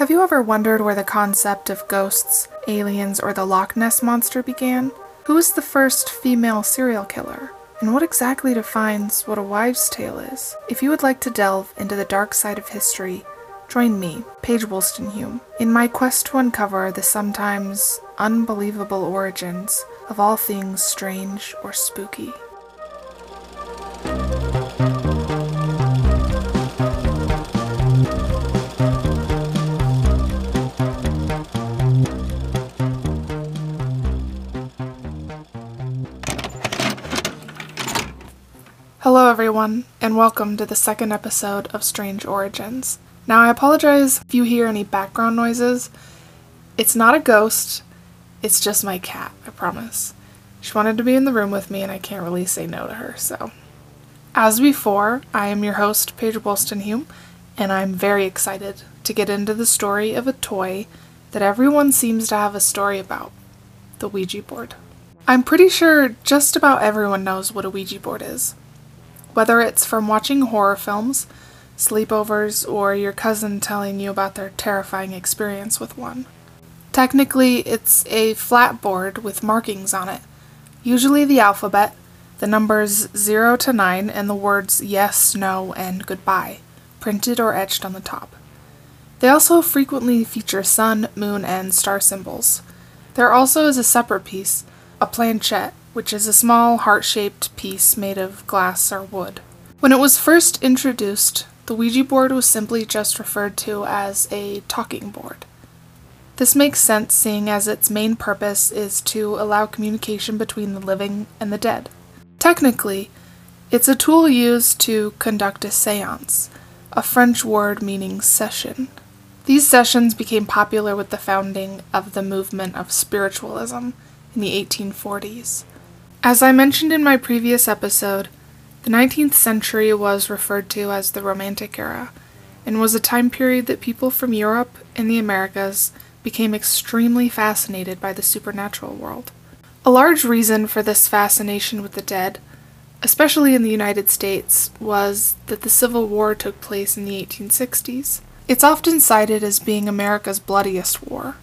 Have you ever wondered where the concept of ghosts, aliens, or the Loch Ness monster began? Who was the first female serial killer? And what exactly defines what a wives' tale is? If you would like to delve into the dark side of history, join me, Paige Wolstenhume, in my quest to uncover the sometimes unbelievable origins of all things strange or spooky. Hello, everyone, and welcome to the second episode of Strange Origins. Now, I apologize if you hear any background noises. It's not a ghost, it's just my cat, I promise. She wanted to be in the room with me, and I can't really say no to her, so. As before, I am your host, Paige Wolstenhume, and I'm very excited to get into the story of a toy that everyone seems to have a story about the Ouija board. I'm pretty sure just about everyone knows what a Ouija board is whether it's from watching horror films, sleepovers, or your cousin telling you about their terrifying experience with one. Technically, it's a flat board with markings on it, usually the alphabet, the numbers 0 to 9, and the words yes, no, and goodbye, printed or etched on the top. They also frequently feature sun, moon, and star symbols. There also is a separate piece, a planchette, which is a small heart shaped piece made of glass or wood. When it was first introduced, the Ouija board was simply just referred to as a talking board. This makes sense seeing as its main purpose is to allow communication between the living and the dead. Technically, it's a tool used to conduct a seance, a French word meaning session. These sessions became popular with the founding of the movement of spiritualism in the 1840s. As I mentioned in my previous episode, the 19th century was referred to as the Romantic Era, and was a time period that people from Europe and the Americas became extremely fascinated by the supernatural world. A large reason for this fascination with the dead, especially in the United States, was that the Civil War took place in the 1860s. It's often cited as being America's bloodiest war,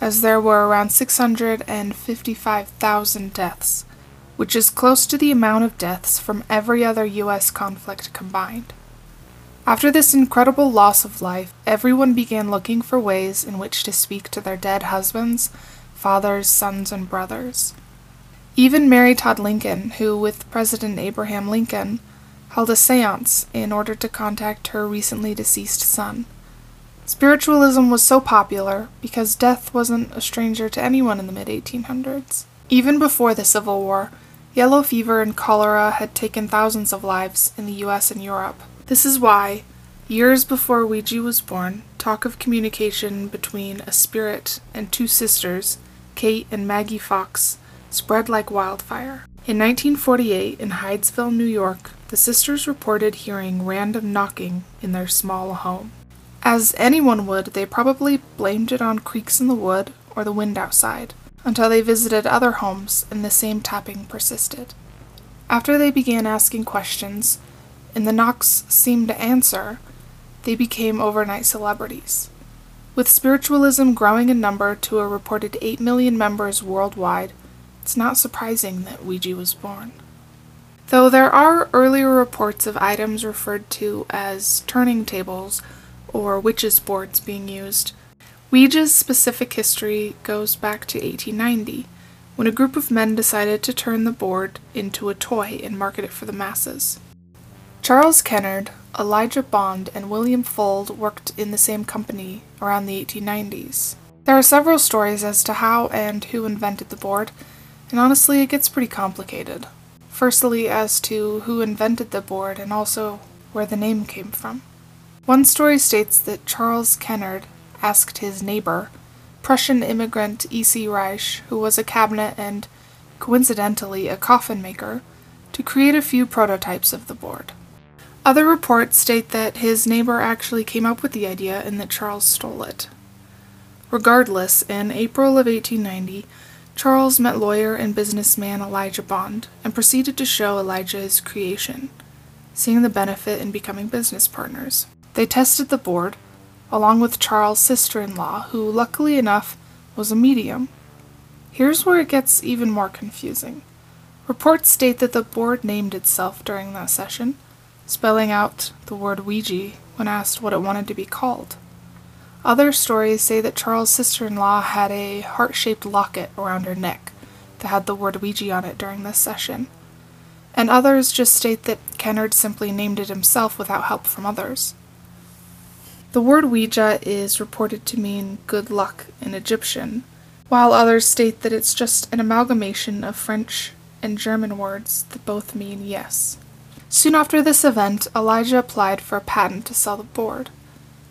as there were around 655,000 deaths which is close to the amount of deaths from every other US conflict combined. After this incredible loss of life, everyone began looking for ways in which to speak to their dead husbands, fathers, sons, and brothers. Even Mary Todd Lincoln, who, with President Abraham Lincoln, held a seance in order to contact her recently deceased son. Spiritualism was so popular because death wasn't a stranger to anyone in the mid 1800s. Even before the Civil War, Yellow fever and cholera had taken thousands of lives in the US and Europe. This is why, years before Ouija was born, talk of communication between a spirit and two sisters, Kate and Maggie Fox, spread like wildfire. In 1948, in Hydesville, New York, the sisters reported hearing random knocking in their small home. As anyone would, they probably blamed it on creaks in the wood or the wind outside until they visited other homes and the same tapping persisted. After they began asking questions, and the knocks seemed to answer, they became overnight celebrities. With spiritualism growing in number to a reported 8 million members worldwide, it's not surprising that Ouija was born. Though there are earlier reports of items referred to as turning tables or witches' boards being used, Ouija's specific history goes back to 1890, when a group of men decided to turn the board into a toy and market it for the masses. Charles Kennard, Elijah Bond, and William Fuld worked in the same company around the 1890s. There are several stories as to how and who invented the board, and honestly, it gets pretty complicated. Firstly, as to who invented the board and also where the name came from. One story states that Charles Kennard asked his neighbor, Prussian immigrant E.C. Reich, who was a cabinet and, coincidentally, a coffin maker, to create a few prototypes of the board. Other reports state that his neighbor actually came up with the idea and that Charles stole it. Regardless, in April of 1890, Charles met lawyer and businessman Elijah Bond and proceeded to show Elijah his creation, seeing the benefit in becoming business partners. They tested the board, along with Charles' sister in law, who, luckily enough, was a medium. Here's where it gets even more confusing. Reports state that the board named itself during that session, spelling out the word Ouija when asked what it wanted to be called. Other stories say that Charles' sister in law had a heart shaped locket around her neck that had the word Ouija on it during this session. And others just state that Kennard simply named it himself without help from others. The word Ouija is reported to mean good luck in Egyptian, while others state that it's just an amalgamation of French and German words that both mean yes. Soon after this event, Elijah applied for a patent to sell the board.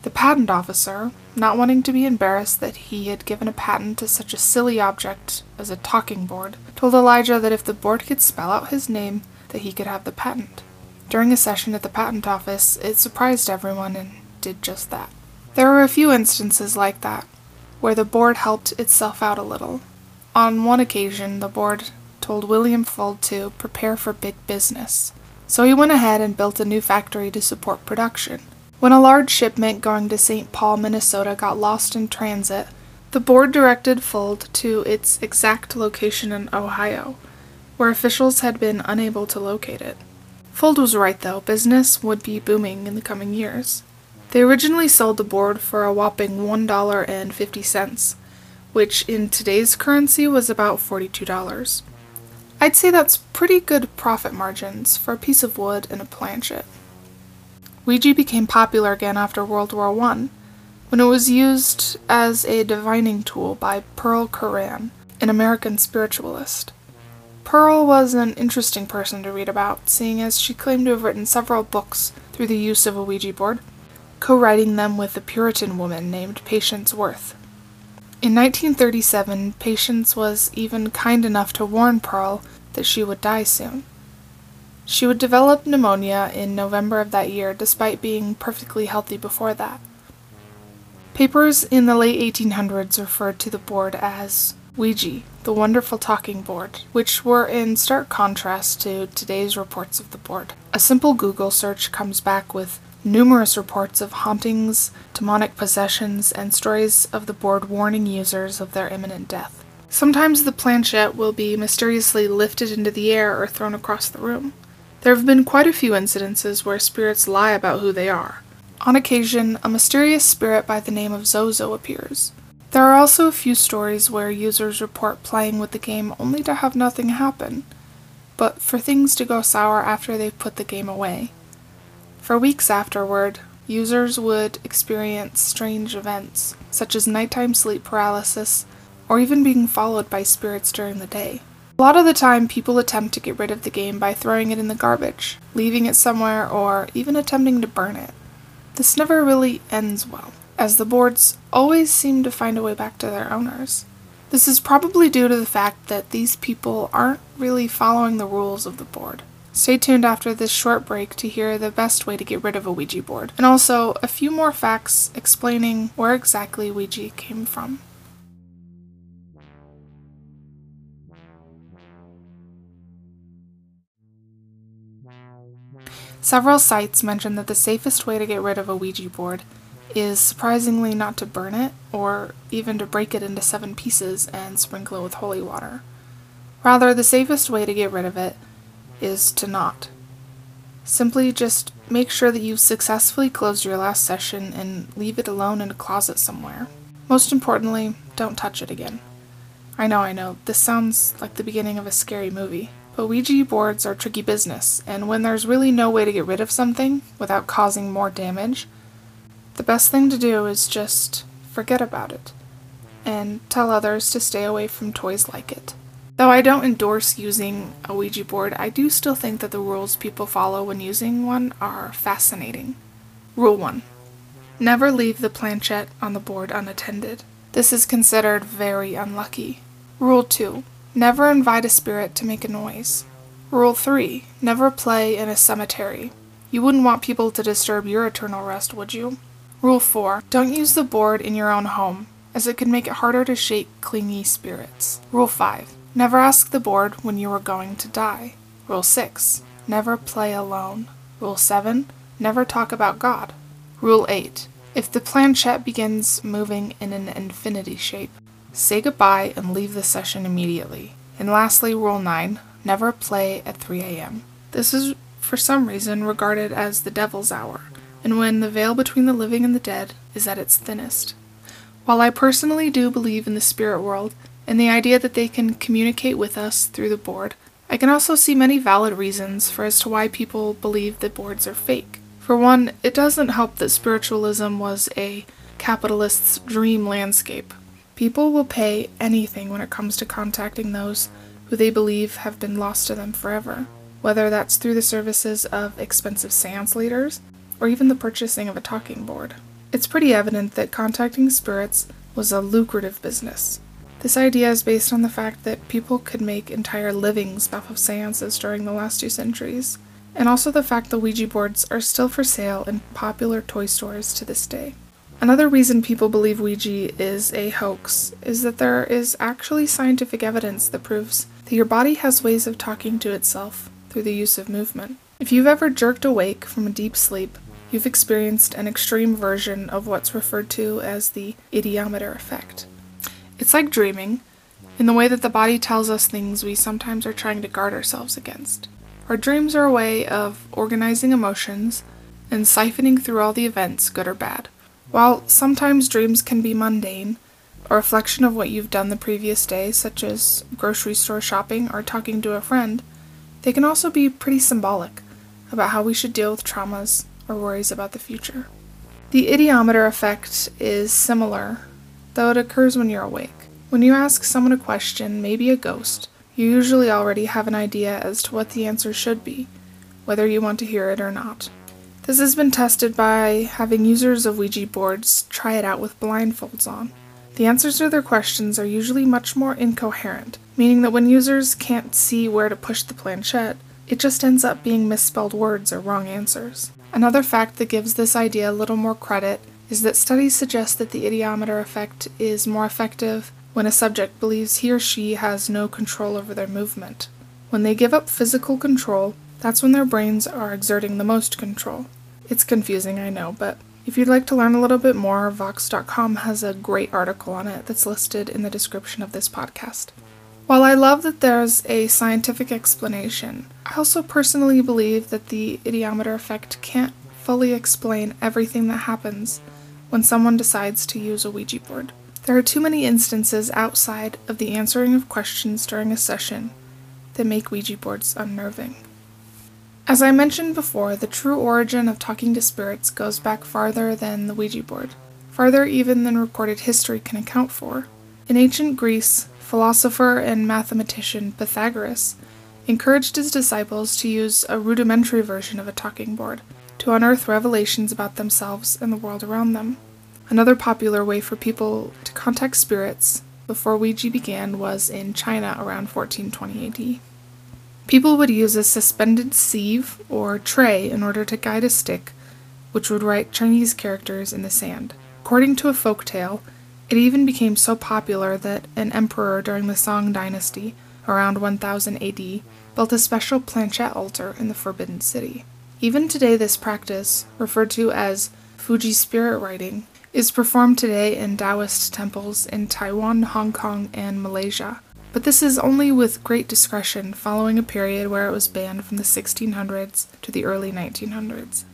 The patent officer, not wanting to be embarrassed that he had given a patent to such a silly object as a talking board, told Elijah that if the board could spell out his name, that he could have the patent. During a session at the patent office, it surprised everyone and did just that. There were a few instances like that, where the board helped itself out a little. On one occasion, the board told William Fuld to prepare for big business, so he went ahead and built a new factory to support production. When a large shipment going to St. Paul, Minnesota got lost in transit, the board directed Fuld to its exact location in Ohio, where officials had been unable to locate it. Fuld was right though, business would be booming in the coming years. They originally sold the board for a whopping $1.50, which in today's currency was about $42. I'd say that's pretty good profit margins for a piece of wood and a planchette. Ouija became popular again after World War I, when it was used as a divining tool by Pearl Curran, an American spiritualist. Pearl was an interesting person to read about, seeing as she claimed to have written several books through the use of a Ouija board co-writing them with a Puritan woman named Patience Worth. In 1937, Patience was even kind enough to warn Pearl that she would die soon. She would develop pneumonia in November of that year, despite being perfectly healthy before that. Papers in the late 1800s referred to the board as Ouija, the wonderful talking board, which were in stark contrast to today's reports of the board. A simple Google search comes back with numerous reports of hauntings, demonic possessions, and stories of the board warning users of their imminent death. Sometimes the planchette will be mysteriously lifted into the air or thrown across the room. There have been quite a few incidences where spirits lie about who they are. On occasion, a mysterious spirit by the name of Zozo appears. There are also a few stories where users report playing with the game only to have nothing happen, but for things to go sour after they've put the game away. For weeks afterward, users would experience strange events, such as nighttime sleep paralysis, or even being followed by spirits during the day. A lot of the time, people attempt to get rid of the game by throwing it in the garbage, leaving it somewhere, or even attempting to burn it. This never really ends well, as the boards always seem to find a way back to their owners. This is probably due to the fact that these people aren't really following the rules of the board. Stay tuned after this short break to hear the best way to get rid of a Ouija board, and also a few more facts explaining where exactly Ouija came from. Several sites mention that the safest way to get rid of a Ouija board is surprisingly not to burn it, or even to break it into seven pieces and sprinkle it with holy water. Rather, the safest way to get rid of it is to not. Simply just make sure that you've successfully closed your last session and leave it alone in a closet somewhere. Most importantly, don't touch it again. I know, I know, this sounds like the beginning of a scary movie, but Ouija boards are tricky business, and when there's really no way to get rid of something without causing more damage, the best thing to do is just forget about it and tell others to stay away from toys like it. Though I don't endorse using a Ouija board, I do still think that the rules people follow when using one are fascinating. Rule 1 Never leave the planchette on the board unattended. This is considered very unlucky. Rule 2 Never invite a spirit to make a noise. Rule 3 Never play in a cemetery. You wouldn't want people to disturb your eternal rest, would you? Rule 4 Don't use the board in your own home, as it could make it harder to shake clingy spirits. Rule 5 Never ask the board when you are going to die. Rule 6. Never play alone. Rule 7. Never talk about God. Rule 8. If the planchette begins moving in an infinity shape, say goodbye and leave the session immediately. And lastly, Rule 9 never play at 3 a.m. This is, for some reason, regarded as the devil's hour, and when the veil between the living and the dead is at its thinnest. While I personally do believe in the spirit world and the idea that they can communicate with us through the board, I can also see many valid reasons for as to why people believe that boards are fake. For one, it doesn't help that spiritualism was a capitalist's dream landscape. People will pay anything when it comes to contacting those who they believe have been lost to them forever, whether that's through the services of expensive seance leaders or even the purchasing of a talking board. It's pretty evident that contacting spirits was a lucrative business. This idea is based on the fact that people could make entire livings off of seances during the last two centuries, and also the fact that Ouija boards are still for sale in popular toy stores to this day. Another reason people believe Ouija is a hoax is that there is actually scientific evidence that proves that your body has ways of talking to itself through the use of movement. If you've ever jerked awake from a deep sleep, you've experienced an extreme version of what's referred to as the ideomotor effect. It's like dreaming, in the way that the body tells us things we sometimes are trying to guard ourselves against. Our dreams are a way of organizing emotions and siphoning through all the events, good or bad. While sometimes dreams can be mundane, a reflection of what you've done the previous day, such as grocery store shopping or talking to a friend, they can also be pretty symbolic about how we should deal with traumas or worries about the future. The ideomotor effect is similar though it occurs when you're awake. When you ask someone a question, maybe a ghost, you usually already have an idea as to what the answer should be, whether you want to hear it or not. This has been tested by having users of Ouija boards try it out with blindfolds on. The answers to their questions are usually much more incoherent, meaning that when users can't see where to push the planchette, it just ends up being misspelled words or wrong answers. Another fact that gives this idea a little more credit is that studies suggest that the ideomotor effect is more effective when a subject believes he or she has no control over their movement. When they give up physical control, that's when their brains are exerting the most control. It's confusing, I know, but if you'd like to learn a little bit more, Vox.com has a great article on it that's listed in the description of this podcast. While I love that there's a scientific explanation, I also personally believe that the ideomotor effect can't fully explain everything that happens when someone decides to use a Ouija board. There are too many instances outside of the answering of questions during a session that make Ouija boards unnerving. As I mentioned before, the true origin of talking to spirits goes back farther than the Ouija board, farther even than recorded history can account for. In ancient Greece, philosopher and mathematician Pythagoras encouraged his disciples to use a rudimentary version of a talking board to unearth revelations about themselves and the world around them. Another popular way for people to contact spirits before Ouija began was in China around 1420 AD. People would use a suspended sieve or tray in order to guide a stick, which would write Chinese characters in the sand. According to a folk tale, it even became so popular that an emperor during the Song dynasty, around 1000 AD, built a special planchette altar in the Forbidden City. Even today, this practice, referred to as Fuji spirit writing, is performed today in Taoist temples in Taiwan, Hong Kong, and Malaysia. But this is only with great discretion following a period where it was banned from the 1600s to the early 1900s.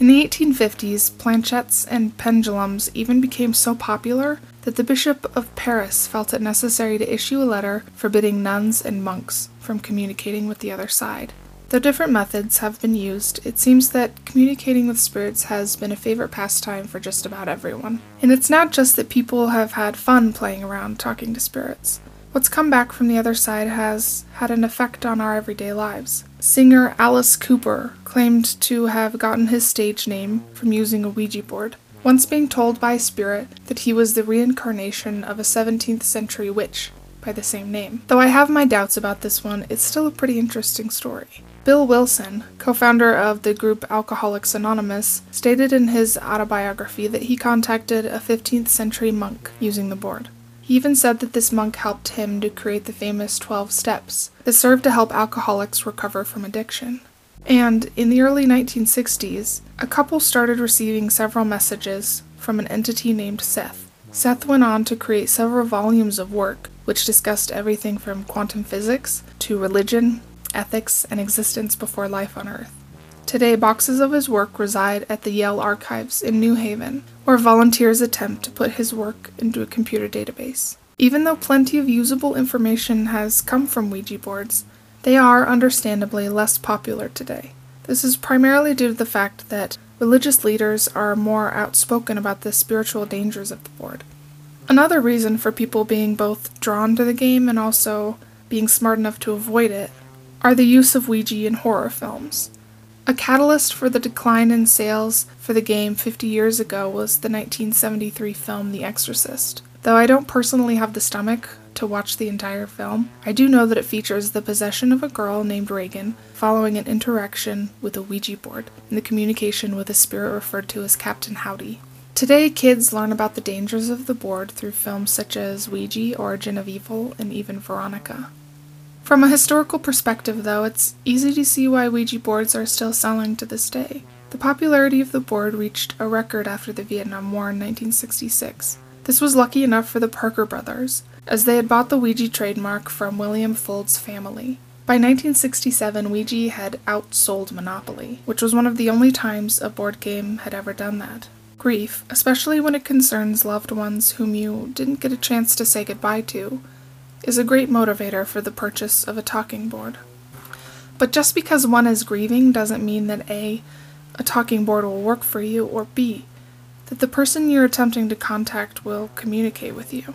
In the 1850s, planchettes and pendulums even became so popular that the Bishop of Paris felt it necessary to issue a letter forbidding nuns and monks from communicating with the other side. Though different methods have been used, it seems that communicating with spirits has been a favorite pastime for just about everyone. And it's not just that people have had fun playing around talking to spirits. What's come back from the other side has had an effect on our everyday lives. Singer Alice Cooper claimed to have gotten his stage name from using a Ouija board, once being told by a spirit that he was the reincarnation of a 17th century witch by the same name. Though I have my doubts about this one, it's still a pretty interesting story. Bill Wilson, co founder of the group Alcoholics Anonymous, stated in his autobiography that he contacted a 15th century monk using the board. He even said that this monk helped him to create the famous 12 steps that served to help alcoholics recover from addiction. And in the early 1960s, a couple started receiving several messages from an entity named Seth. Seth went on to create several volumes of work which discussed everything from quantum physics to religion, ethics, and existence before life on Earth. Today, boxes of his work reside at the Yale Archives in New Haven, where volunteers attempt to put his work into a computer database. Even though plenty of usable information has come from Ouija boards, they are understandably less popular today. This is primarily due to the fact that religious leaders are more outspoken about the spiritual dangers of the board. Another reason for people being both drawn to the game and also being smart enough to avoid it are the use of Ouija in horror films. A catalyst for the decline in sales for the game 50 years ago was the 1973 film The Exorcist. Though I don't personally have the stomach to watch the entire film, I do know that it features the possession of a girl named Regan following an interaction with a Ouija board and the communication with a spirit referred to as Captain Howdy. Today, kids learn about the dangers of the board through films such as Ouija, Origin of Evil, and even Veronica. From a historical perspective, though, it's easy to see why Ouija boards are still selling to this day. The popularity of the board reached a record after the Vietnam War in 1966. This was lucky enough for the Parker brothers, as they had bought the Ouija trademark from William Fuld's family. By 1967, Ouija had outsold Monopoly, which was one of the only times a board game had ever done that. Grief, especially when it concerns loved ones whom you didn't get a chance to say goodbye to, is a great motivator for the purchase of a talking board. But just because one is grieving doesn't mean that A, a talking board will work for you, or B, that the person you're attempting to contact will communicate with you.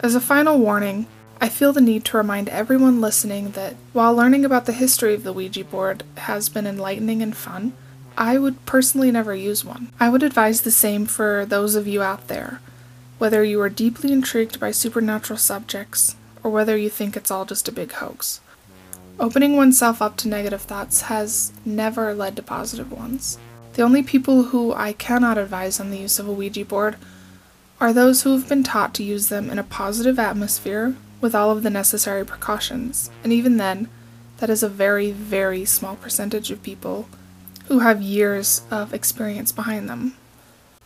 As a final warning, I feel the need to remind everyone listening that while learning about the history of the Ouija board has been enlightening and fun, I would personally never use one. I would advise the same for those of you out there, whether you are deeply intrigued by supernatural subjects or whether you think it's all just a big hoax. Opening oneself up to negative thoughts has never led to positive ones. The only people who I cannot advise on the use of a Ouija board are those who have been taught to use them in a positive atmosphere with all of the necessary precautions, and even then, that is a very, very small percentage of people who have years of experience behind them.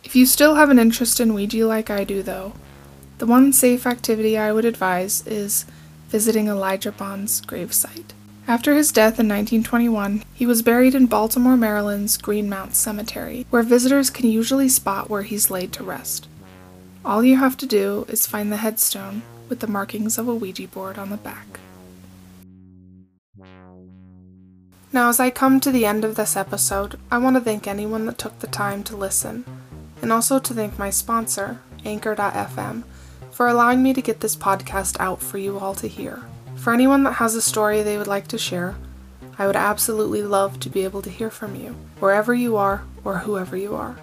If you still have an interest in Ouija like I do, though, the one safe activity I would advise is visiting Elijah Bond's gravesite. After his death in 1921, he was buried in Baltimore, Maryland's Greenmount Cemetery, where visitors can usually spot where he's laid to rest. All you have to do is find the headstone with the markings of a Ouija board on the back. Now, as I come to the end of this episode, I want to thank anyone that took the time to listen, and also to thank my sponsor, Anchor.fm, for allowing me to get this podcast out for you all to hear. For anyone that has a story they would like to share, I would absolutely love to be able to hear from you, wherever you are or whoever you are.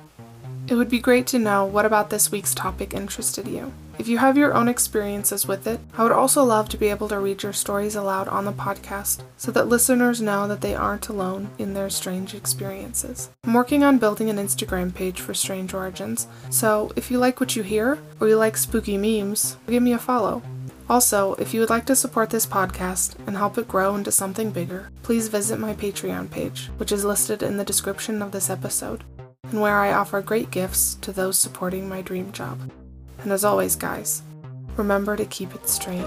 It would be great to know what about this week's topic interested you. If you have your own experiences with it, I would also love to be able to read your stories aloud on the podcast so that listeners know that they aren't alone in their strange experiences. I'm working on building an Instagram page for Strange Origins, so if you like what you hear or you like spooky memes, give me a follow. Also, if you would like to support this podcast and help it grow into something bigger, please visit my Patreon page, which is listed in the description of this episode, and where I offer great gifts to those supporting my dream job. And as always, guys, remember to keep it strange.